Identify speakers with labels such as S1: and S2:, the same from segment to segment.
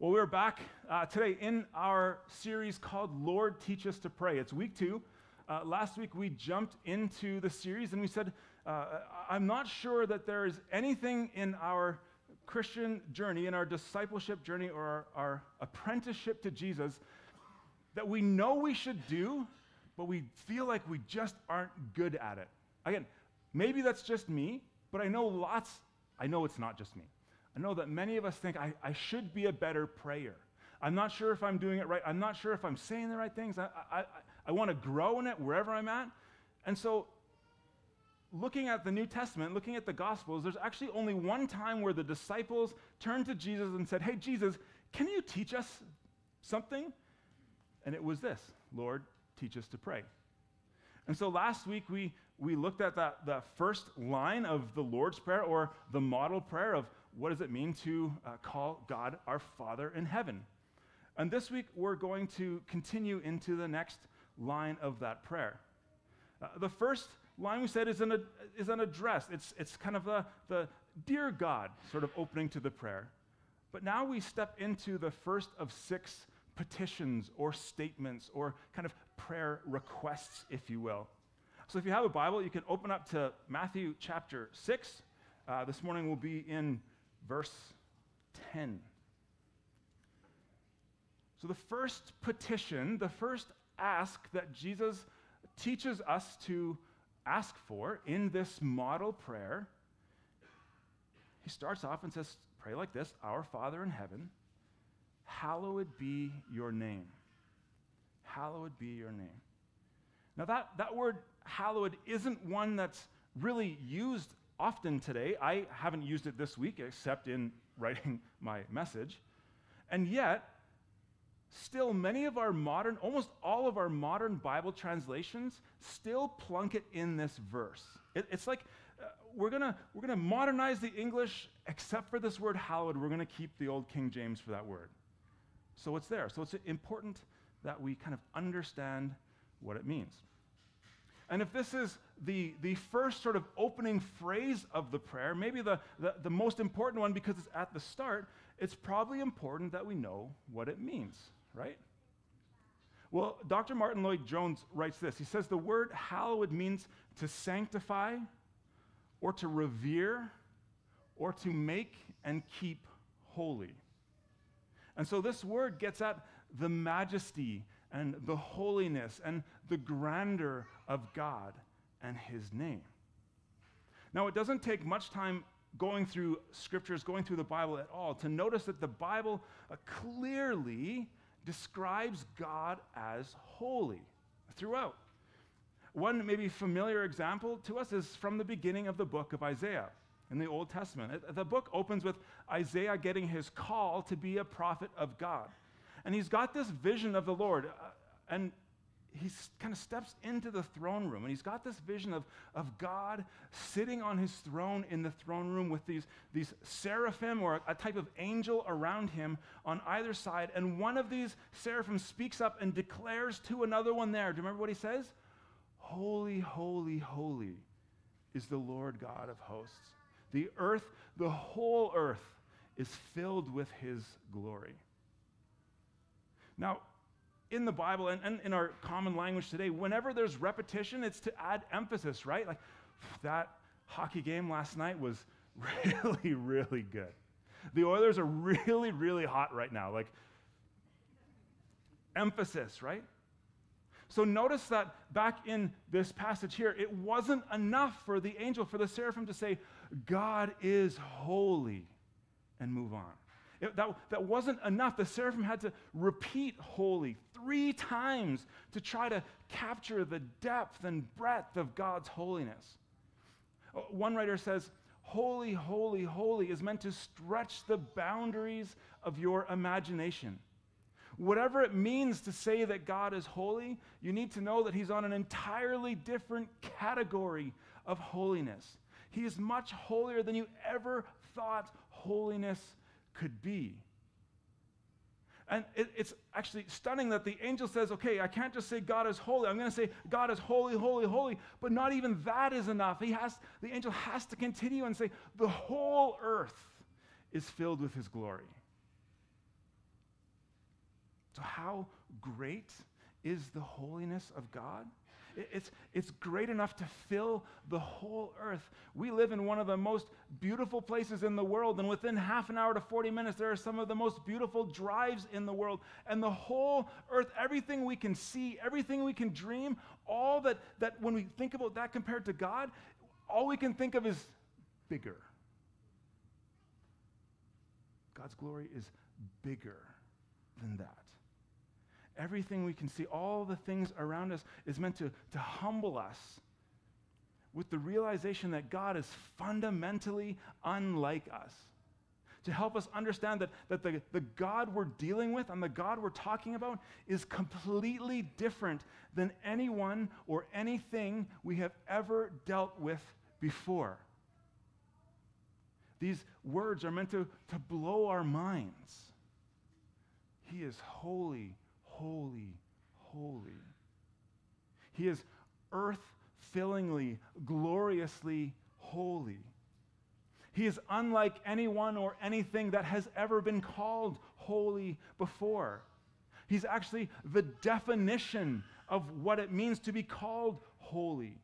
S1: Well, we're back uh, today in our series called Lord Teach Us to Pray. It's week two. Uh, last week we jumped into the series and we said, uh, I'm not sure that there is anything in our Christian journey, in our discipleship journey, or our, our apprenticeship to Jesus that we know we should do, but we feel like we just aren't good at it. Again, maybe that's just me, but I know lots, I know it's not just me. I know that many of us think I, I should be a better prayer. I'm not sure if I'm doing it right. I'm not sure if I'm saying the right things. I, I, I, want to grow in it wherever I'm at. And so, looking at the New Testament, looking at the Gospels, there's actually only one time where the disciples turned to Jesus and said, Hey, Jesus, can you teach us something? And it was this Lord, teach us to pray. And so last week we, we looked at that, that first line of the Lord's Prayer or the model prayer of what does it mean to uh, call God our Father in heaven? And this week, we're going to continue into the next line of that prayer. Uh, the first line we said is an, is an address. It's, it's kind of the, the Dear God sort of opening to the prayer. But now we step into the first of six petitions or statements or kind of prayer requests, if you will. So if you have a Bible, you can open up to Matthew chapter 6. Uh, this morning we'll be in verse 10. So, the first petition, the first ask that Jesus teaches us to ask for in this model prayer, he starts off and says, Pray like this Our Father in heaven, hallowed be your name. Hallowed be your name. Now, that, that word hallowed isn't one that's really used often today. I haven't used it this week except in writing my message. And yet, still, many of our modern, almost all of our modern Bible translations still plunk it in this verse. It, it's like uh, we're going we're gonna modernize the English except for this word hallowed. We're going to keep the old King James for that word. So it's there. So it's important that we kind of understand what it means. And if this is the, the first sort of opening phrase of the prayer, maybe the, the, the, most important one because it's at the start, it's probably important that we know what it means, right? Well, Dr. Martyn Lloyd-Jones writes this. He says the word hallowed means to sanctify or to revere or to make and keep holy. And so this word gets at the majesty and the holiness and the grandeur of God and His name. Now, it doesn't take much time going through scriptures, going through the Bible at all, to notice that the Bible uh, clearly describes God as holy throughout. One maybe familiar example to us is from the beginning of the book of Isaiah in the Old Testament. The book opens with Isaiah getting his call to be a prophet of God. And he's got this vision of the Lord. Uh, and he kind of steps into the throne room and he's got this vision of, of God sitting on his throne in the throne room with these, these seraphim or a type of angel around him on either side. And one of these seraphim speaks up and declares to another one there. Do you remember what he says? Holy, holy, holy is the Lord God of hosts. The earth, the whole earth, is filled with his glory. Now, in the Bible and, and in our common language today, whenever there's repetition, it's to add emphasis, right? Like that hockey game last night was really, really good. The Oilers are really, really hot right now. Like, emphasis, right? So notice that back in this passage here, it wasn't enough for the angel, for the seraphim to say, God is holy, and move on. It, that, that wasn't enough. The seraphim had to repeat holy three times to try to capture the depth and breadth of God's holiness. Uh, one writer says, Holy, holy, holy is meant to stretch the boundaries of your imagination. Whatever it means to say that God is holy, you need to know that He's on an entirely different category of holiness. He is much holier than you ever thought holiness could be. And it, it's actually stunning that the angel says, okay, I can't just say God is holy. I'm going to say God is holy, holy, holy. But not even that is enough. He has, the angel has to continue and say, the whole earth is filled with his glory. So, how great is the holiness of God? It's, it's great enough to fill the whole earth. We live in one of the most beautiful places in the world, and within half an hour to 40 minutes, there are some of the most beautiful drives in the world. And the whole earth, everything we can see, everything we can dream, all that, that when we think about that compared to God, all we can think of is bigger. God's glory is bigger than that. Everything we can see, all the things around us, is meant to, to humble us with the realization that God is fundamentally unlike us. To help us understand that, that the, the God we're dealing with and the God we're talking about is completely different than anyone or anything we have ever dealt with before. These words are meant to, to blow our minds. He is holy, holy, holy. He is earth fillingly, gloriously holy. He is unlike anyone or anything that has ever been called holy before. He's actually the definition of what it means to be called holy.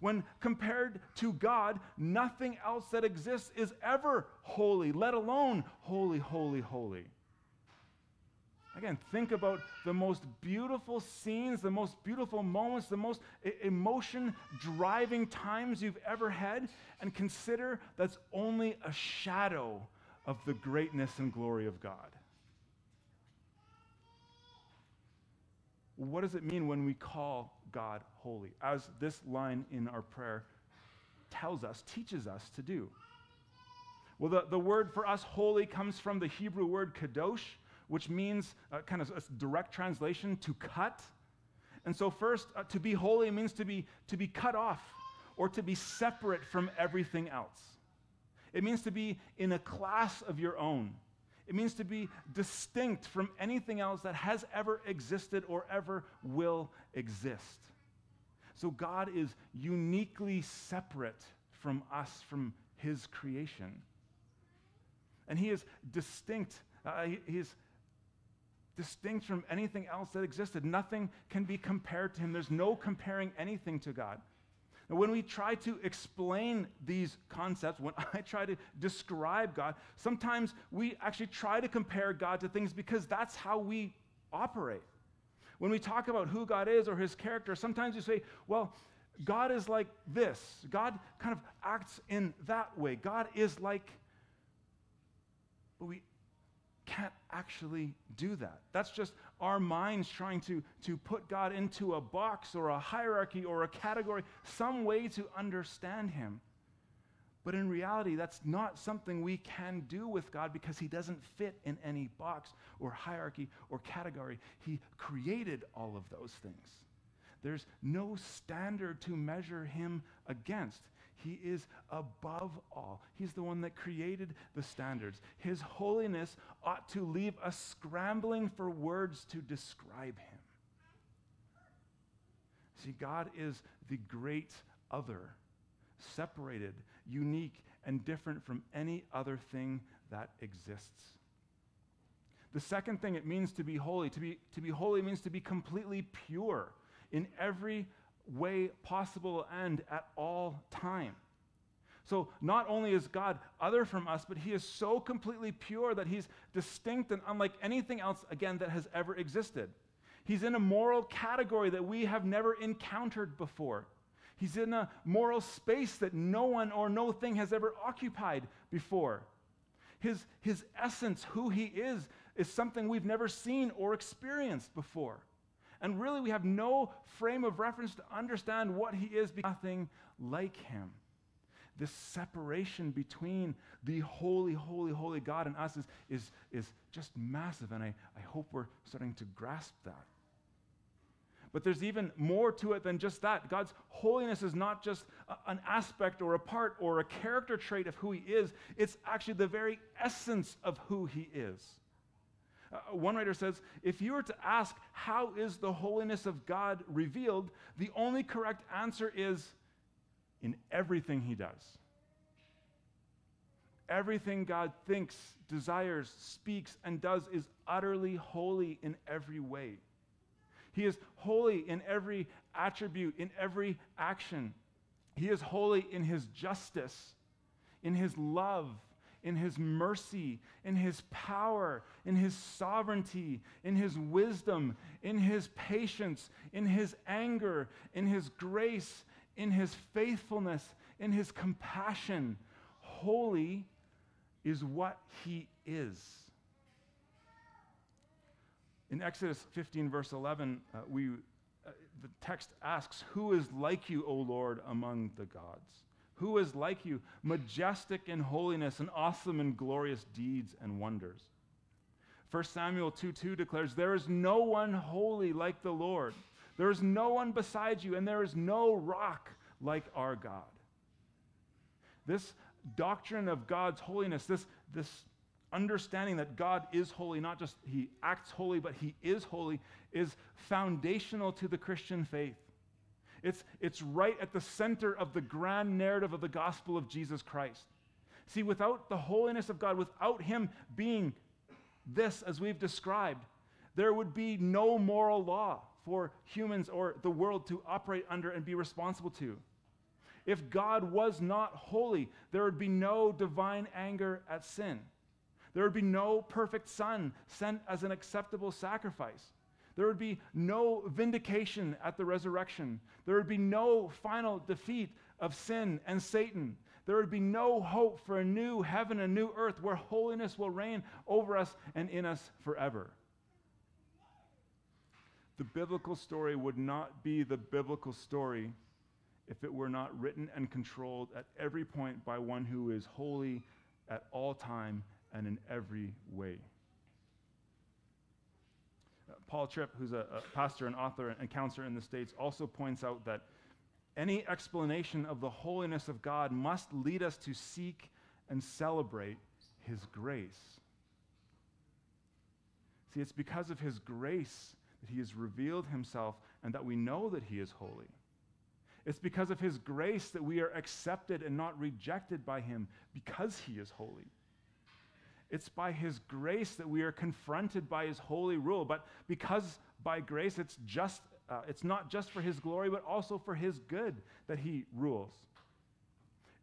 S1: When compared to God, nothing else that exists is ever holy, let alone holy, holy, holy. Again, think about the most beautiful scenes, the most beautiful moments, the most emotion driving times you've ever had, and consider that's only a shadow of the greatness and glory of God. What does it mean when we call God holy? As this line in our prayer tells us, teaches us to do. Well, the, the word for us holy comes from the Hebrew word kadosh, which means uh, kind of a direct translation to cut. And so, first, uh, to be holy means to be, to be cut off or to be separate from everything else. It means to be in a class of your own. It means to be distinct from anything else that has ever existed or ever will exist. So God is uniquely separate from us, from His creation. And He is distinct. Uh, he, he is distinct from anything else that existed. Nothing can be compared to him. There's no comparing anything to God. Now, when we try to explain these concepts, when I try to describe God, sometimes we actually try to compare God to things because that's how we operate. When we talk about who God is or his character, sometimes you say, well, God is like this. God kind of acts in that way. God is like, but we can't actually do that. That's just our minds trying to, to put God into a box or a hierarchy or a category, some way to understand Him. But in reality, that's not something we can do with God because He doesn't fit in any box or hierarchy or category. He created all of those things. There's no standard to measure Him against. He is above all. He's the one that created the standards. His holiness ought to leave us scrambling for words to describe him. See, God is the great other, separated, unique, and different from any other thing that exists. The second thing it means to be holy, to be, to be holy means to be completely pure in every way possible and at all time. So not only is God other from us, but he is so completely pure that he's distinct and unlike anything else, again, that has ever existed. He's in a moral category that we have never encountered before. He's in a moral space that no one or no thing has ever occupied before. His, his essence, who he is, is something we've never seen or experienced before. And really, we have no frame of reference to understand what he is, nothing like him. This separation between the holy, holy, holy God and us is, is, is just massive, and I, I hope we're starting to grasp that. But there's even more to it than just that. God's holiness is not just a, an aspect or a part or a character trait of who He is, it's actually the very essence of who He is. Uh, one writer says if you were to ask, How is the holiness of God revealed? the only correct answer is in everything He does. Everything God thinks, desires, speaks, and does is utterly holy in every way. He is holy in every attribute, in every action. He is holy in his justice, in his love, in his mercy, in his power, in his sovereignty, in his wisdom, in his patience, in his anger, in his grace, in his faithfulness, in his compassion. Holy is what he is. In Exodus 15, verse 11, uh, we, uh, the text asks, Who is like you, O Lord, among the gods? Who is like you, majestic in holiness and awesome in glorious deeds and wonders? 1 Samuel 2 2 declares, There is no one holy like the Lord. There is no one beside you, and there is no rock like our God. This doctrine of God's holiness, this, this understanding that God is holy, not just he acts holy, but he is holy, is foundational to the Christian faith. It's, it's right at the center of the grand narrative of the gospel of Jesus Christ. See, without the holiness of God, without him being this as we've described, there would be no moral law for humans or the world to operate under and be responsible to. If God was not holy, there would be no divine anger at sin. There would be no perfect Son sent as an acceptable sacrifice. There would be no vindication at the resurrection. There would be no final defeat of sin and Satan. There would be no hope for a new heaven and new earth where holiness will reign over us and in us forever. The biblical story would not be the biblical story if it were not written and controlled at every point by one who is holy at all time and in every way. Paul Tripp, who's a, a, pastor and author and counselor in the States, also points out that any explanation of the holiness of God must lead us to seek and celebrate His grace. See, it's because of His grace that He has revealed Himself and that we know that He is holy. It's because of His grace that we are accepted and not rejected by Him because He is holy. It's by His grace that we are confronted by His holy rule. But because by grace it's just uh, it's not just for His glory, but also for His good that He rules.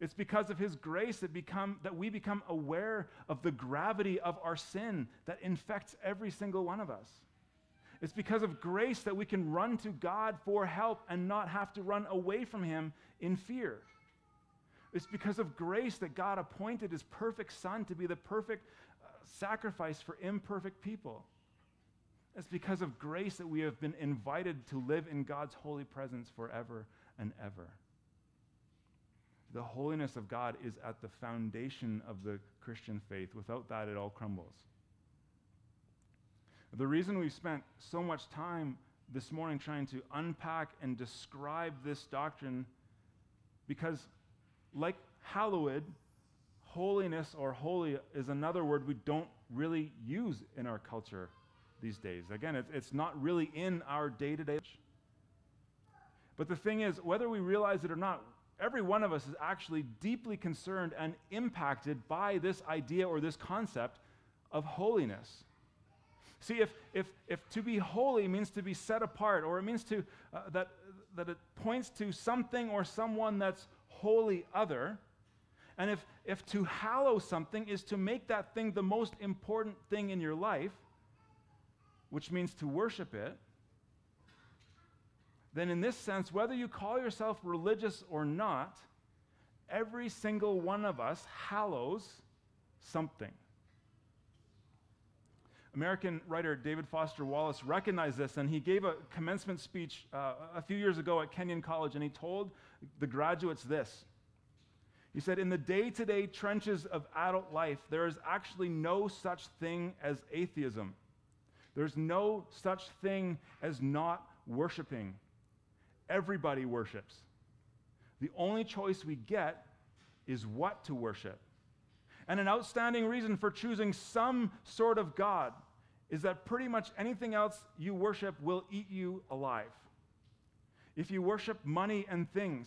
S1: It's because of His grace that, become, that we become aware of the gravity of our sin that infects every single one of us. It's because of grace that we can run to God for help and not have to run away from Him in fear. It's because of grace that God appointed His perfect Son to be the perfect uh, sacrifice for imperfect people. It's because of grace that we have been invited to live in God's holy presence forever and ever. The holiness of God is at the foundation of the Christian faith. Without that, it all crumbles. The reason we've spent so much time this morning trying to unpack and describe this doctrine, because like hallowed, holiness or holy is another word we don't really use in our culture these days. Again, it's, it's not really in our day to day. But the thing is, whether we realize it or not, every one of us is actually deeply concerned and impacted by this idea or this concept of holiness. See, if, if, if to be holy means to be set apart, or it means to, uh, that, that it points to something or someone that's wholly other, and if, if to hallow something is to make that thing the most important thing in your life, which means to worship it, then in this sense, whether you call yourself religious or not, every single one of us hallows something. American writer David Foster Wallace recognized this, and he gave a commencement speech uh, a few years ago at Kenyon College, and he told the graduates this. He said, In the day to day trenches of adult life, there is actually no such thing as atheism. There's no such thing as not worshiping. Everybody worships. The only choice we get is what to worship. And an outstanding reason for choosing some sort of God is that pretty much anything else you worship will eat you alive. If you worship money and things,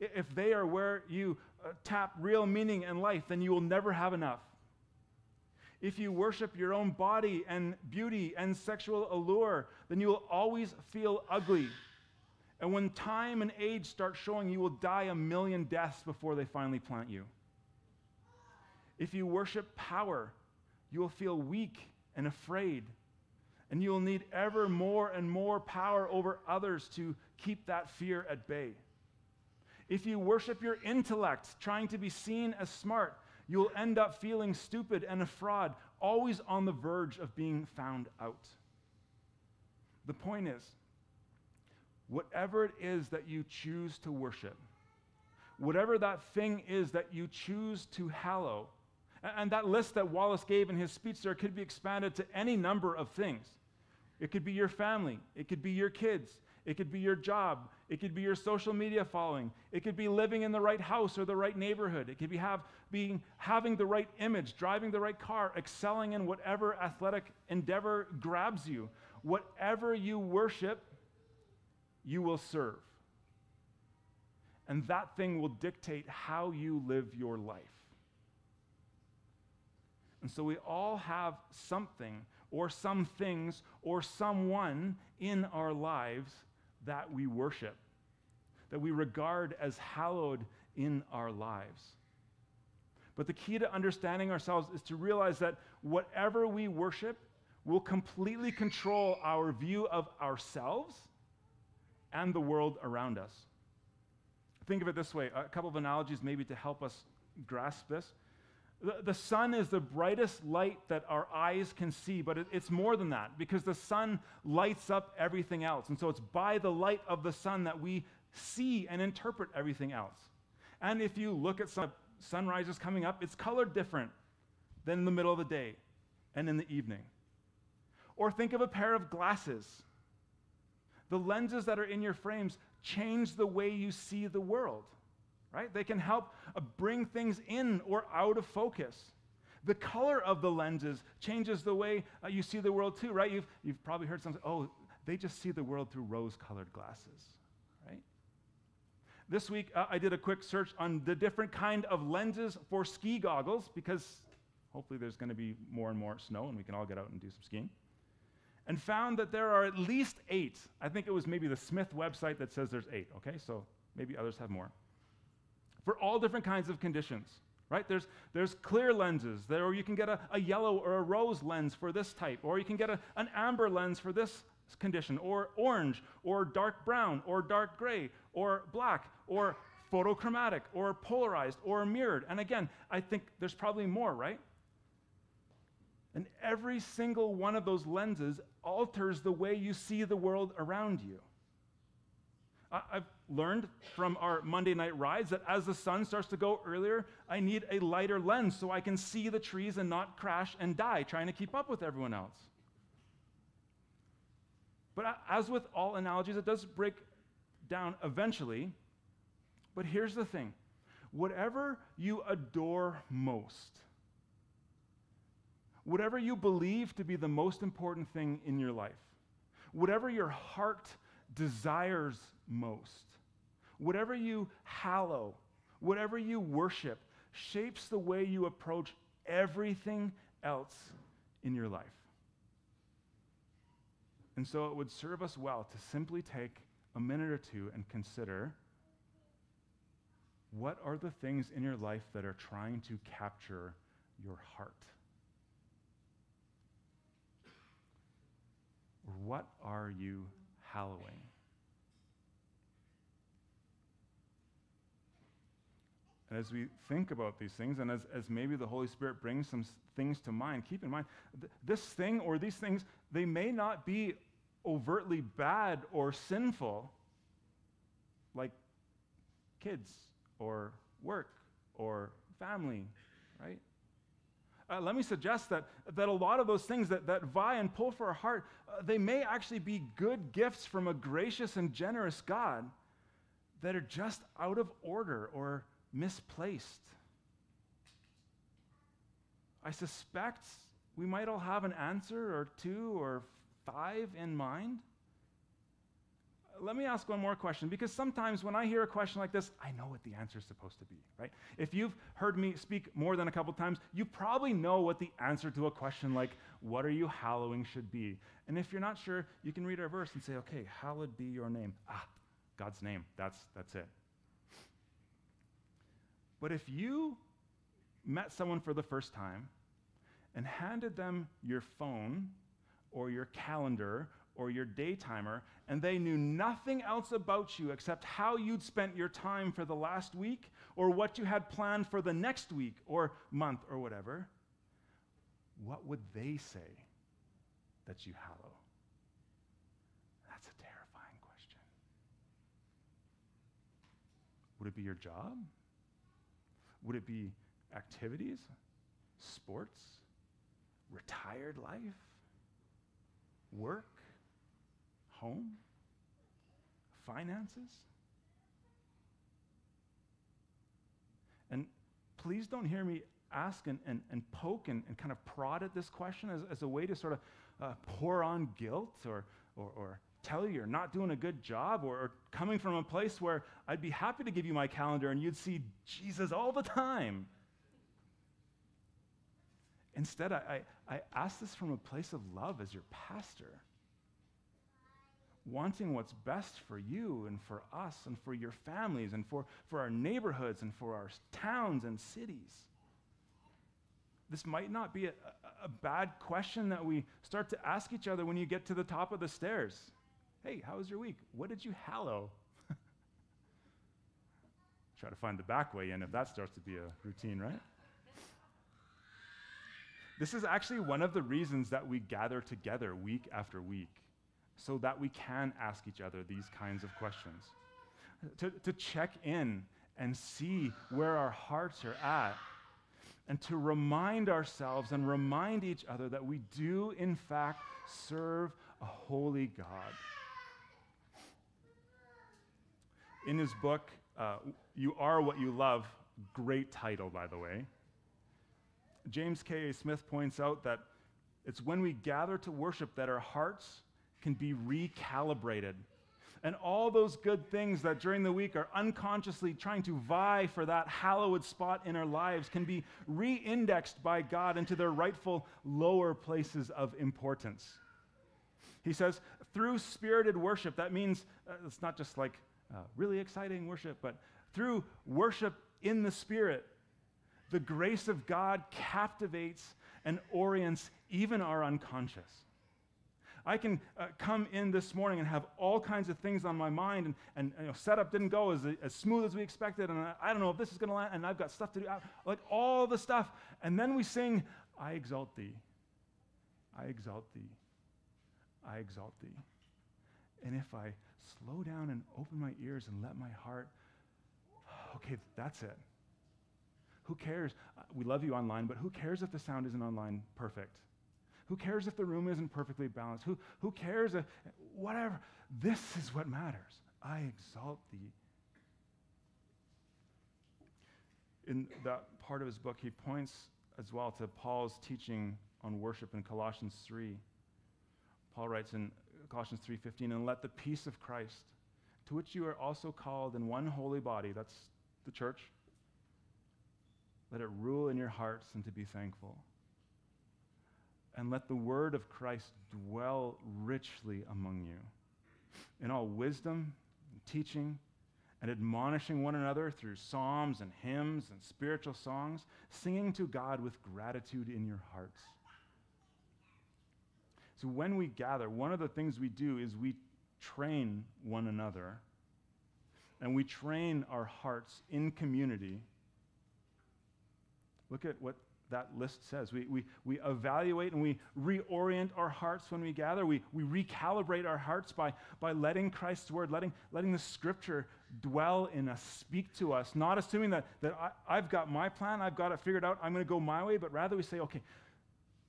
S1: if they are where you uh, tap real meaning in life, then you will never have enough. If you worship your own body and beauty and sexual allure, then you will always feel ugly. And when time and age start showing, you will die a million deaths before they finally plant you. If you worship power, you will feel weak and afraid. And you will need ever more and more power over others to keep that fear at bay. If you worship your intellect, trying to be seen as smart, you'll end up feeling stupid and a fraud, always on the verge of being found out. The point is, whatever it is that you choose to worship, whatever that thing is that you choose to hallow, and that list that Wallace gave in his speech there could be expanded to any number of things. It could be your family, it could be your kids, it could be your job. It could be your social media following. It could be living in the right house or the right neighborhood. It could be have, being, having the right image, driving the right car, excelling in whatever athletic endeavor grabs you. Whatever you worship, you will serve. And that thing will dictate how you live your life. And so we all have something or some things or someone in our lives that we worship, that we regard as hallowed in our lives. But the key to understanding ourselves is to realize that whatever we worship will completely control our view of ourselves and the world around us. Think of it this way a couple of analogies, maybe to help us grasp this. The, sun is the brightest light that our eyes can see, but it, it's more than that because the sun lights up everything else. And so it's by the light of the sun that we see and interpret everything else. And if you look at sunrises coming up, it's colored different than in the middle of the day and in the evening. Or think of a pair of glasses. The lenses that are in your frames change the way you see the world right? They can help uh, bring things in or out of focus. The color of the lenses changes the way uh, you see the world too, right? You've, you've probably heard something, oh, they just see the world through rose colored glasses, right? This week, uh, I did a quick search on the different kind of lenses for ski goggles because hopefully there's going to be more and more snow and we can all get out and do some skiing. And found that there are at least eight. I think it was maybe the Smith website that says there's eight, okay? So maybe others have more for all different kinds of conditions right? There's, there's clear lenses there or you can get a, a yellow or a rose lens for this type or you can get a, an amber lens for this condition or orange or dark brown or dark gray or black or photochromatic or polarized or mirrored. And again i think there's probably more right? And every single one of those lenses alters the way you see the world around you I've learned from our Monday night rides that as the sun starts to go earlier, I need a lighter lens so I can see the trees and not crash and die trying to keep up with everyone else. But as with all analogies, it does break down eventually. But here's the thing whatever you adore most, whatever you believe to be the most important thing in your life, whatever your heart desires most. Whatever you hallow, whatever you worship, shapes the way you approach everything else in your life. And so it would serve us well to simply take a minute or two and consider what are the things in your life that are trying to capture your heart? What are you hallowing? And as we think about these things, and as, as maybe the Holy Spirit brings some things to mind, keep in mind th- this thing or these things, they may not be overtly bad or sinful, like kids or work or family, right? Uh, let me suggest that, that a lot of those things that, that vie and pull for our heart, uh, they may actually be good gifts from a gracious and generous God that are just out of order or misplaced. I suspect we might all have an answer or two or five in mind. let me ask one more question because sometimes when I hear a question like this, I know what the answer is supposed to be, right? If you've heard me speak more than a couple times, you probably know what the answer to a question like, What are you hallowing should be. And if you're not sure, you can read our verse and say, Okay, hallowed be your name. Ah, God's name. That's, that's it. But if you met someone for the first time and handed them your phone or your calendar or your day timer, and they knew nothing else about you except how you'd spent your time for the last week or what you had planned for the next week or month or whatever, what would they say that you hallow? That's a terrifying question. Would it be your job? Would it be activities, sports, retired life, work, home, finances? And please don't hear me ask and, and, and poke and, and kind of prod at this question as, as a way to sort of uh, pour on guilt or, or, or tell you you're not doing a good job or, or, coming from a place where I'd be happy to give you my calendar and you'd see Jesus all the time. Instead, I, I, I ask this from a place of love as your pastor, wanting what's best for you and for us and for your families and for, for our neighborhoods and for our towns and cities. This might not be a, a, a bad question that we start to ask each other when you get to the top of the stairs. Hey, how was your week? What did you hallow? Try to find the back way in if that starts to be a routine, right? This is actually one of the reasons that we gather together week after week, so that we can ask each other these kinds of questions. To, to check in and see where our hearts are at, and to remind ourselves and remind each other that we do, in fact, serve a holy God. In his book, uh, You Are What You Love, great title, by the way, James K.A. Smith points out that it's when we gather to worship that our hearts can be recalibrated. And all those good things that during the week are unconsciously trying to vie for that hallowed spot in our lives can be re indexed by God into their rightful lower places of importance. He says, through spirited worship, that means uh, it's not just like uh, really exciting worship, but through worship in the Spirit, the grace of God captivates and orients even our unconscious. I can uh, come in this morning and have all kinds of things on my mind, and, and you know, setup didn't go as, as smooth as we expected, and I, I don't know if this is going to land, and I've got stuff to do, like all the stuff. And then we sing, I exalt thee, I exalt thee, I exalt thee. And if I slow down and open my ears and let my heart, okay, that's it. Who cares? Uh, we love you online, but who cares if the sound isn't online perfect? Who cares if the room isn't perfectly balanced? Who, who cares if, whatever? This is what matters. I exalt thee. In that part of his book, he points as well to Paul's teaching on worship in Colossians 3. Paul writes in Colossians 3:15, "And let the peace of Christ, to which you are also called in one holy body, that's the church, let it rule in your hearts and to be thankful. And let the word of Christ dwell richly among you in all wisdom, and teaching, and admonishing one another through psalms and hymns and spiritual songs, singing to God with gratitude in your hearts. So when we gather, one of the things we do is we train one another and we train our hearts in community Look at what that list says. We, we, we evaluate and we reorient our hearts when we gather. We, we recalibrate our hearts by, by letting Christ's word, letting, letting the scripture dwell in us, speak to us, not assuming that, that I, I've got my plan, I've got it figured out, I'm going to go my way, but rather we say, okay,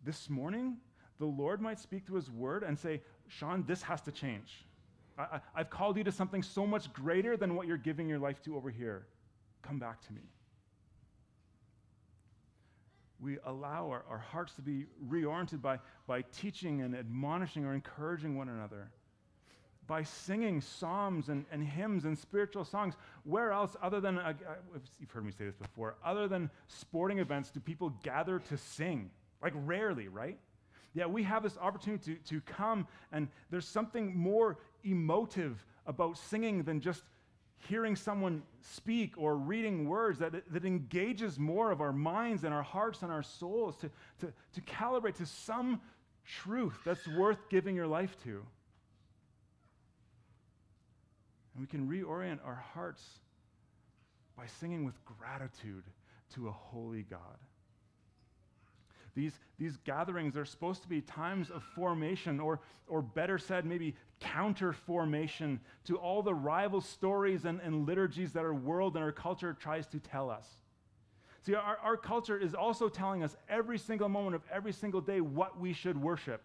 S1: this morning, the Lord might speak to his word and say, Sean, this has to change. I, I've called you to something so much greater than what you're giving your life to over here. Come back to me we allow our, our hearts to be reoriented by, by teaching and admonishing or encouraging one another, by singing psalms and, and hymns and spiritual songs. Where else, other than, uh, you've heard me say this before, other than sporting events, do people gather to sing? Like rarely, right? Yeah, we have this opportunity to, to come, and there's something more emotive about singing than just hearing someone speak or reading words that, that engages more of our minds and our hearts and our souls to, to, to calibrate to some truth that's worth giving your life to. And we can reorient our hearts by singing with gratitude to a holy God. These, these gatherings are supposed to be times of formation, or, or better said, maybe counter formation to all the rival stories and, and liturgies that our world and our culture tries to tell us. See, our, our culture is also telling us every single moment of every single day what we should worship,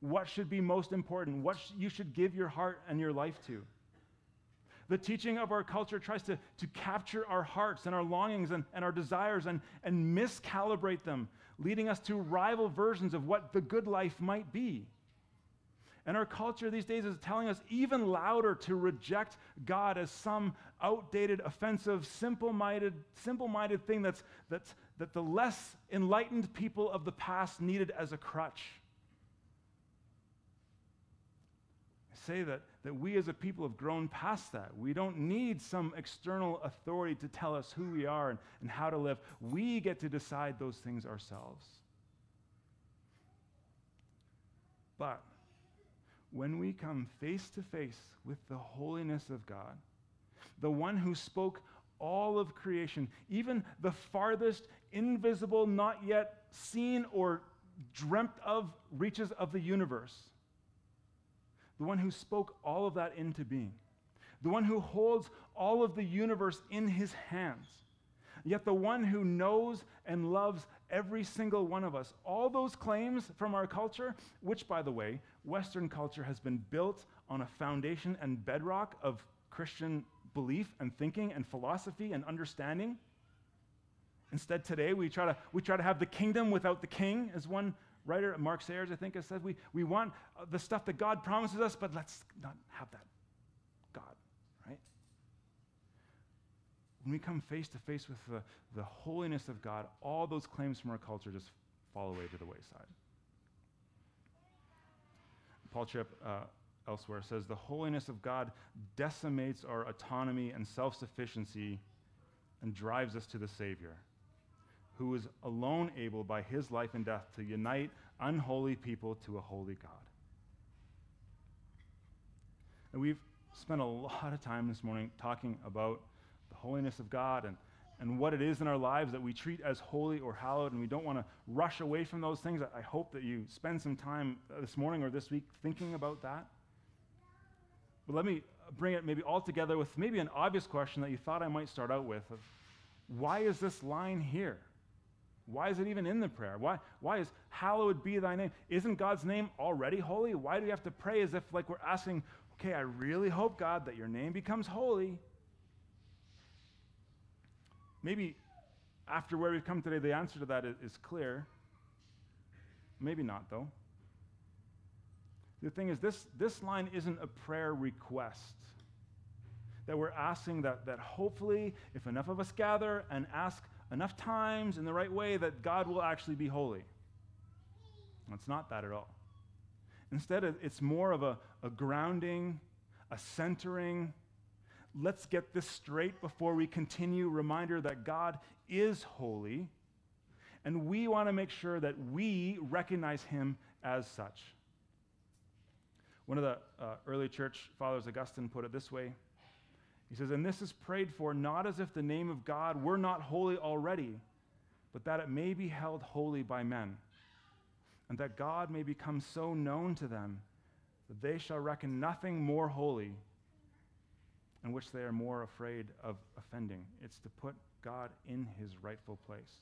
S1: what should be most important, what sh- you should give your heart and your life to. The teaching of our culture tries to, to capture our hearts and our longings and, and our desires and, and miscalibrate them, leading us to rival versions of what the good life might be. And our culture these days is telling us even louder to reject God as some outdated, offensive, simple-minded, simple-minded thing that's, that's, that the less enlightened people of the past needed as a crutch. I say that, that we as a people have grown past that. We don't need some external authority to tell us who we are and, and how to live. We get to decide those things ourselves. But when we come face to face with the holiness of God, the one who spoke all of creation, even the farthest, invisible, not yet seen or dreamt of reaches of the universe, the one who spoke all of that into being, the one who holds all of the universe in his hands, yet the one who knows and loves every single one of us. All those claims from our culture, which, by the way, Western culture has been built on a foundation and bedrock of Christian belief and thinking and philosophy and understanding. Instead, today we try to, we try to have the kingdom without the king, as one writer, Mark Sayers, I think, has said. We, we want the stuff that God promises us, but let's not have that God, right? When we come face to face with the, the holiness of God, all those claims from our culture just fall away to the wayside. Paul Tripp uh, elsewhere says the holiness of God decimates our autonomy and self sufficiency and drives us to the Savior, who is alone able by his life and death to unite unholy people to a holy God. And we've spent a lot of time this morning talking about the holiness of God and, and what it is in our lives that we treat as holy or hallowed, and we don't want to rush away from those things. I hope that you spend some time this morning or this week thinking about that. But let me bring it maybe all together with maybe an obvious question that you thought I might start out with of why is this line here? Why is it even in the prayer? Why, why is hallowed be thy name? Isn't God's name already holy? Why do we have to pray as if like we're asking, okay, I really hope, God, that your name becomes holy? Maybe after where we've come today, the answer to that is, clear. Maybe not, though. The thing is, this, this line isn't a prayer request. That we're asking that, that hopefully, if enough of us gather and ask enough times in the right way, that God will actually be holy. It's not that at all. Instead, it's more of a, a grounding, a centering, let's get this straight before we continue. Reminder that God is holy, and we want to make sure that we recognize him as such. One of the uh, early church fathers, Augustine, put it this way He says, And this is prayed for not as if the name of God were not holy already, but that it may be held holy by men, and that God may become so known to them that they shall reckon nothing more holy in which they are more afraid of offending. It's to put God in his rightful place.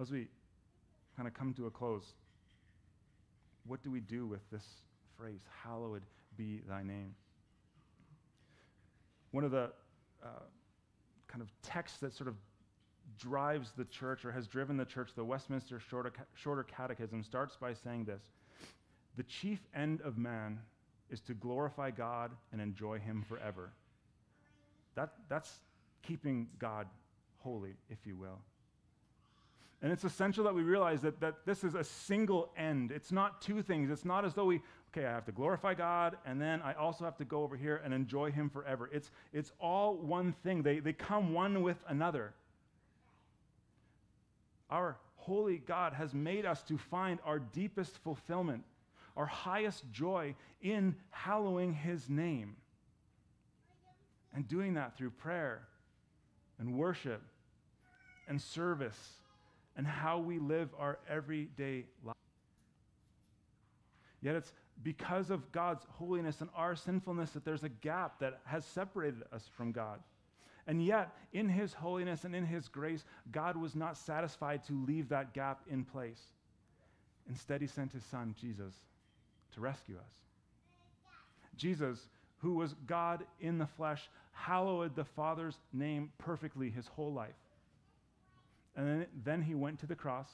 S1: As we kind of come to a close, what do we do with this phrase, hallowed be thy name? One of the uh, kind of texts that sort of drives the church or has driven the church, the Westminster Shorter, Shorter Catechism, starts by saying this the chief end of man is to glorify God and enjoy Him forever. That, that's keeping God holy, if you will. And it's essential that we realize that, that this is a single end. It's not two things. It's not as though we, okay, I have to glorify God, and then I also have to go over here and enjoy Him forever. It's, it's all one thing, they, they come one with another. Our holy God has made us to find our deepest fulfillment, our highest joy in hallowing His name. And doing that through prayer and worship and service and how we live our everyday life. Yet it's because of God's holiness and our sinfulness that there's a gap that has separated us from God. And yet, in His holiness and in His grace, God was not satisfied to leave that gap in place. Instead, He sent His Son, Jesus, to rescue us. Jesus, who was God in the flesh, hallowed the Father's name perfectly his whole life. And then, then he went to the cross,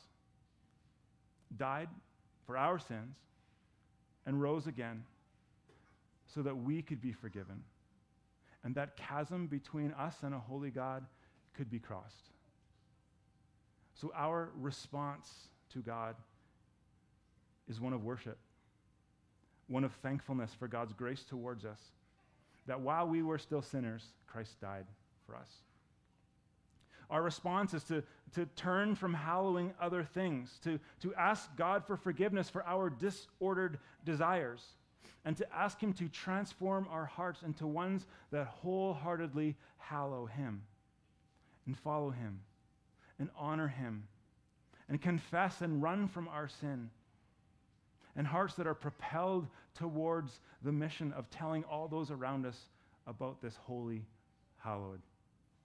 S1: died for our sins, and rose again so that we could be forgiven. And that chasm between us and a holy God could be crossed. So our response to God is one of worship, one of thankfulness for God's grace towards us. That while we were still sinners, Christ died for us. Our response is to, to turn from hallowing other things, to, to ask God for forgiveness for our disordered desires, and to ask Him to transform our hearts into ones that wholeheartedly hallow Him and follow Him and honor Him and confess and run from our sin. And hearts that are propelled towards the mission of telling all those around us about this holy, hallowed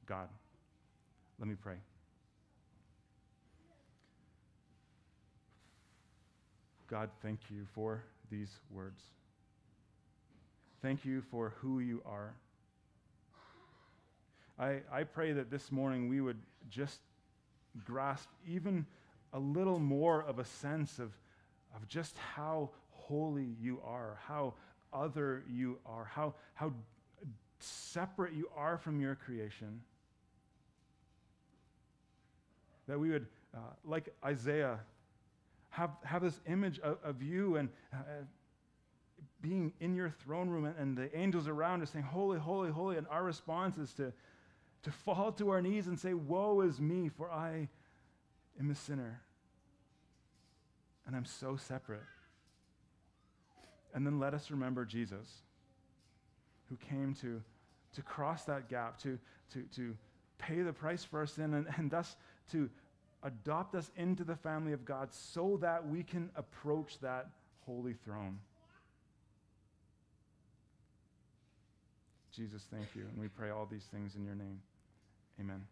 S1: God. Let me pray. God, thank you for these words. Thank you for who you are. I, I pray that this morning we would just grasp even a little more of a sense of, of just how holy you are, how other you are, how, how separate you are from your creation that we would, uh, like Isaiah, have, have this image of, of you and uh, being in your throne room and, and, the angels around us saying, Holy, holy, holy. And our response is to, to fall to our knees and say, Woe is me, for I am a sinner. And I'm so separate. And then let us remember Jesus, who came to, to cross that gap, to, to, to pay the price for our sin, and, and thus to adopt us into the family of God so that we can approach that holy throne. Jesus, thank you. And we pray all these things in your name. Amen.